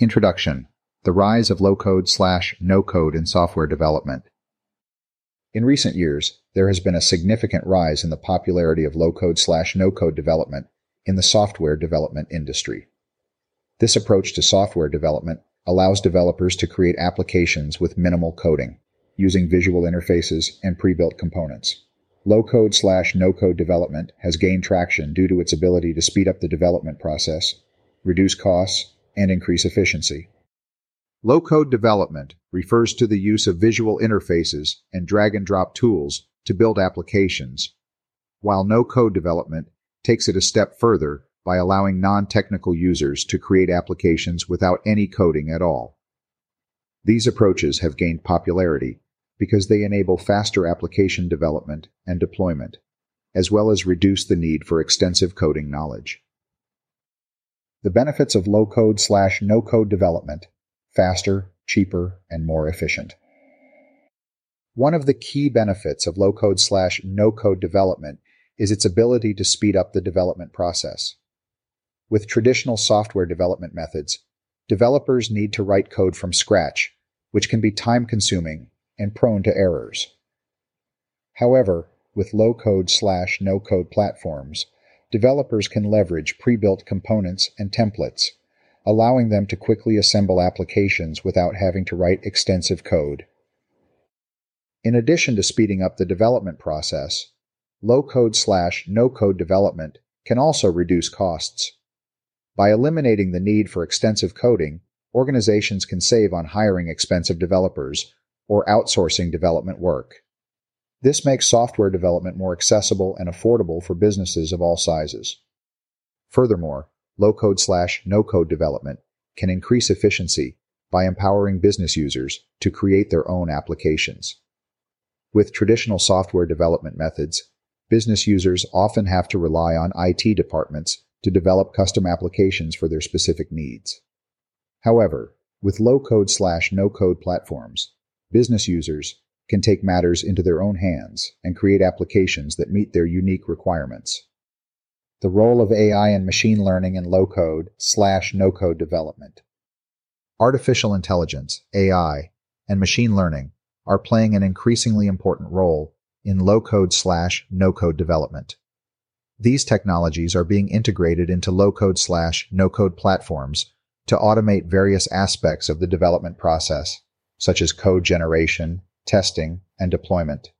Introduction The Rise of Low Code slash No Code in Software Development. In recent years, there has been a significant rise in the popularity of low code slash no code development in the software development industry. This approach to software development allows developers to create applications with minimal coding, using visual interfaces and pre-built components. Low code slash no code development has gained traction due to its ability to speed up the development process, reduce costs, and increase efficiency. Low code development refers to the use of visual interfaces and drag and drop tools to build applications, while no code development takes it a step further by allowing non technical users to create applications without any coding at all. These approaches have gained popularity because they enable faster application development and deployment, as well as reduce the need for extensive coding knowledge. The benefits of low code slash no code development faster, cheaper, and more efficient. One of the key benefits of low code slash no code development is its ability to speed up the development process. With traditional software development methods, developers need to write code from scratch, which can be time consuming and prone to errors. However, with low code slash no code platforms, developers can leverage pre-built components and templates, allowing them to quickly assemble applications without having to write extensive code. In addition to speeding up the development process, low code slash no code development can also reduce costs. By eliminating the need for extensive coding, organizations can save on hiring expensive developers or outsourcing development work. This makes software development more accessible and affordable for businesses of all sizes. Furthermore, low code slash no code development can increase efficiency by empowering business users to create their own applications. With traditional software development methods, business users often have to rely on IT departments to develop custom applications for their specific needs. However, with low code slash no code platforms, business users can take matters into their own hands and create applications that meet their unique requirements. The role of AI and machine learning in low code slash no code development. Artificial intelligence, AI, and machine learning are playing an increasingly important role in low code slash no code development. These technologies are being integrated into low code slash no code platforms to automate various aspects of the development process, such as code generation, testing, and deployment.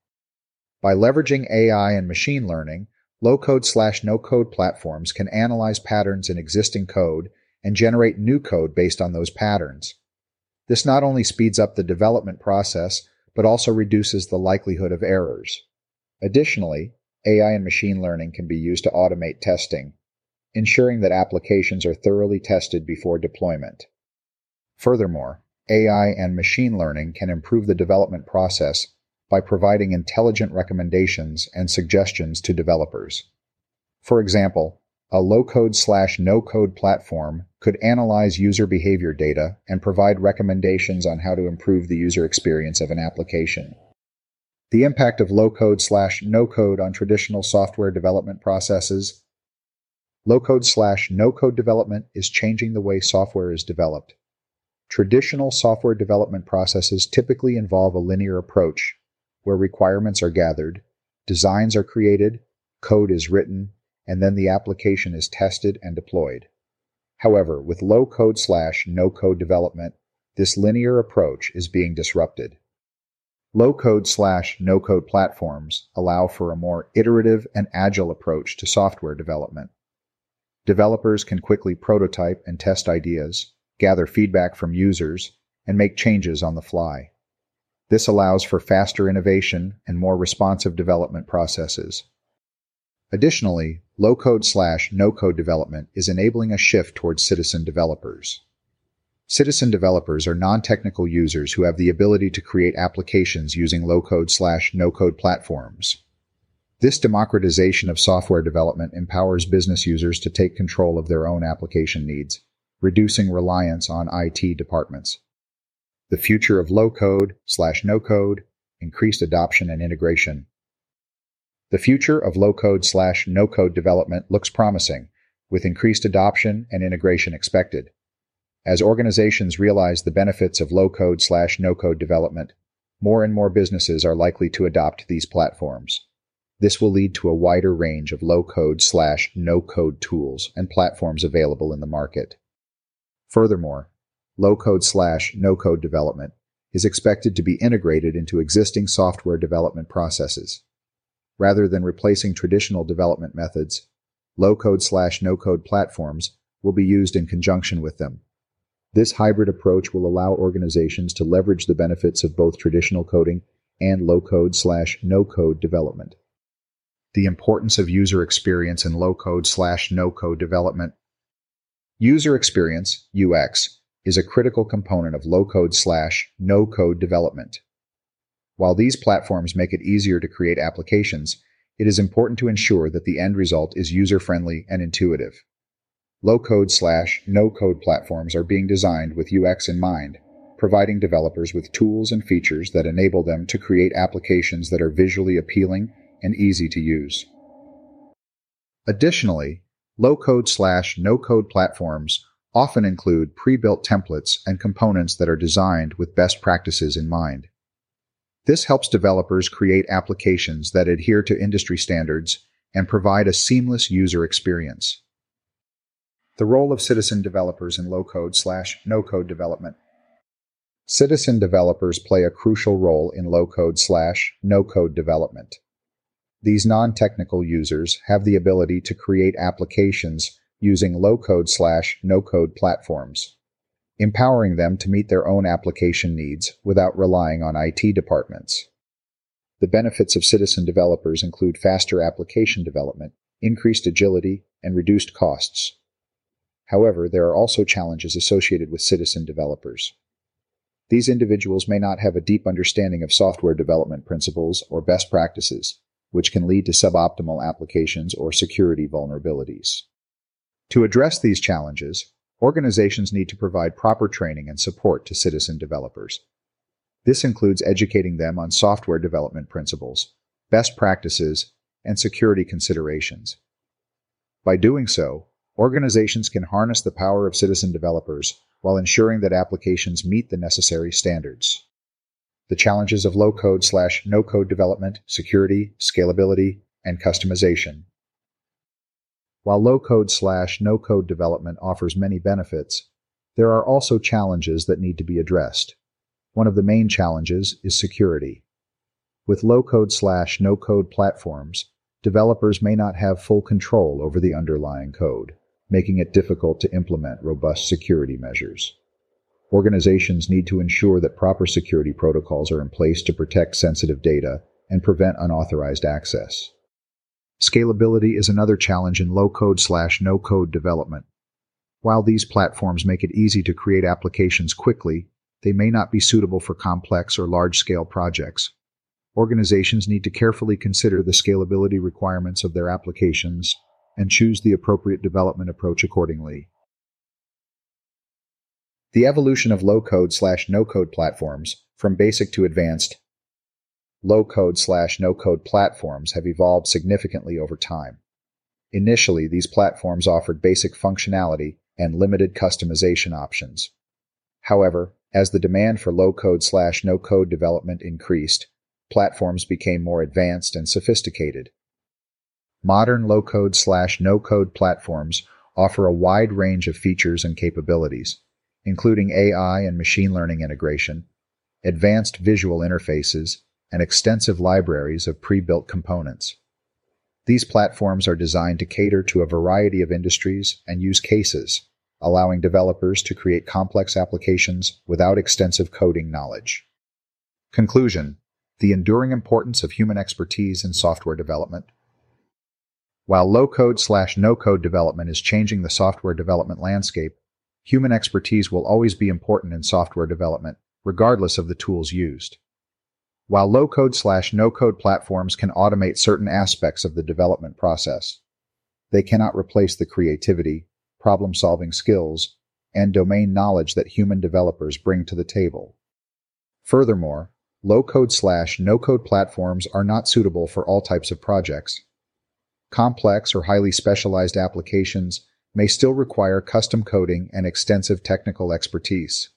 By leveraging AI and machine learning, low code slash no code platforms can analyze patterns in existing code and generate new code based on those patterns. This not only speeds up the development process, but also reduces the likelihood of errors. Additionally, AI and machine learning can be used to automate testing, ensuring that applications are thoroughly tested before deployment. Furthermore, AI and machine learning can improve the development process by providing intelligent recommendations and suggestions to developers. For example, a low code slash no code platform could analyze user behavior data and provide recommendations on how to improve the user experience of an application. The impact of low code slash no code on traditional software development processes. Low code slash no code development is changing the way software is developed. Traditional software development processes typically involve a linear approach where requirements are gathered, designs are created, code is written, and then the application is tested and deployed. However, with low code slash no code development, this linear approach is being disrupted. Low code slash no code platforms allow for a more iterative and agile approach to software development. Developers can quickly prototype and test ideas, gather feedback from users, and make changes on the fly. This allows for faster innovation and more responsive development processes. Additionally, low code slash no code development is enabling a shift towards citizen developers. Citizen developers are non technical users who have the ability to create applications using low code slash no code platforms. This democratization of software development empowers business users to take control of their own application needs reducing reliance on IT departments. The future of low code slash no code, increased adoption and integration. The future of low code slash no code development looks promising, with increased adoption and integration expected. As organizations realize the benefits of low code slash no code development, more and more businesses are likely to adopt these platforms. This will lead to a wider range of low code slash no code tools and platforms available in the market. Furthermore, low code slash no code development is expected to be integrated into existing software development processes. Rather than replacing traditional development methods, low code slash no code platforms will be used in conjunction with them. This hybrid approach will allow organizations to leverage the benefits of both traditional coding and low code slash no code development. The importance of user experience in low code slash no code development. User experience, UX, is a critical component of low code slash no code development. While these platforms make it easier to create applications, it is important to ensure that the end result is user friendly and intuitive. Low code slash no code platforms are being designed with UX in mind, providing developers with tools and features that enable them to create applications that are visually appealing and easy to use. Additionally, low code slash no code platforms often include pre built templates and components that are designed with best practices in mind. This helps developers create applications that adhere to industry standards and provide a seamless user experience. The role of citizen developers in low code slash no code development. Citizen developers play a crucial role in low code slash no code development. These non-technical users have the ability to create applications using low-code slash no-code platforms, empowering them to meet their own application needs without relying on IT departments. The benefits of citizen developers include faster application development, increased agility, and reduced costs. However, there are also challenges associated with citizen developers. These individuals may not have a deep understanding of software development principles or best practices, which can lead to suboptimal applications or security vulnerabilities. To address these challenges, organizations need to provide proper training and support to citizen developers. This includes educating them on software development principles, best practices, and security considerations. By doing so, organizations can harness the power of citizen developers while ensuring that applications meet the necessary standards the challenges of low code slash no code development, security, scalability, and customization. While low code slash no code development offers many benefits, there are also challenges that need to be addressed. One of the main challenges is security. With low code slash no code platforms, developers may not have full control over the underlying code, making it difficult to implement robust security measures. Organizations need to ensure that proper security protocols are in place to protect sensitive data and prevent unauthorized access. Scalability is another challenge in low code slash no code development. While these platforms make it easy to create applications quickly, they may not be suitable for complex or large scale projects. Organizations need to carefully consider the scalability requirements of their applications and choose the appropriate development approach accordingly. The evolution of low code slash no code platforms from basic to advanced low code slash no code platforms have evolved significantly over time. Initially, these platforms offered basic functionality and limited customization options. However, as the demand for low code slash no code development increased, platforms became more advanced and sophisticated. Modern low code slash no code platforms offer a wide range of features and capabilities including AI and machine learning integration, advanced visual interfaces, and extensive libraries of pre-built components. These platforms are designed to cater to a variety of industries and use cases, allowing developers to create complex applications without extensive coding knowledge. Conclusion The enduring importance of human expertise in software development. While low code slash no code development is changing the software development landscape, Human expertise will always be important in software development, regardless of the tools used. While low-code slash no-code platforms can automate certain aspects of the development process, they cannot replace the creativity, problem-solving skills, and domain knowledge that human developers bring to the table. Furthermore, low-code slash no-code platforms are not suitable for all types of projects. Complex or highly specialized applications may still require custom coding and extensive technical expertise.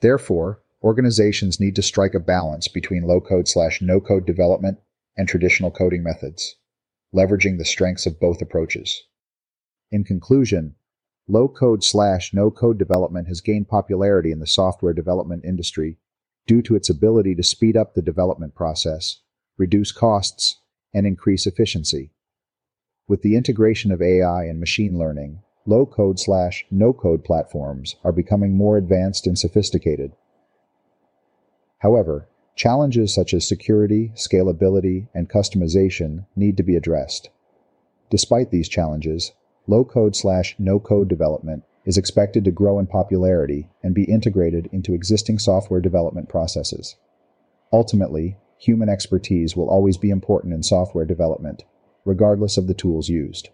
Therefore, organizations need to strike a balance between low-code slash no-code development and traditional coding methods, leveraging the strengths of both approaches. In conclusion, low-code slash no-code development has gained popularity in the software development industry due to its ability to speed up the development process, reduce costs, and increase efficiency. With the integration of AI and machine learning, low code slash no code platforms are becoming more advanced and sophisticated. However, challenges such as security, scalability, and customization need to be addressed. Despite these challenges, low code slash no code development is expected to grow in popularity and be integrated into existing software development processes. Ultimately, human expertise will always be important in software development, regardless of the tools used.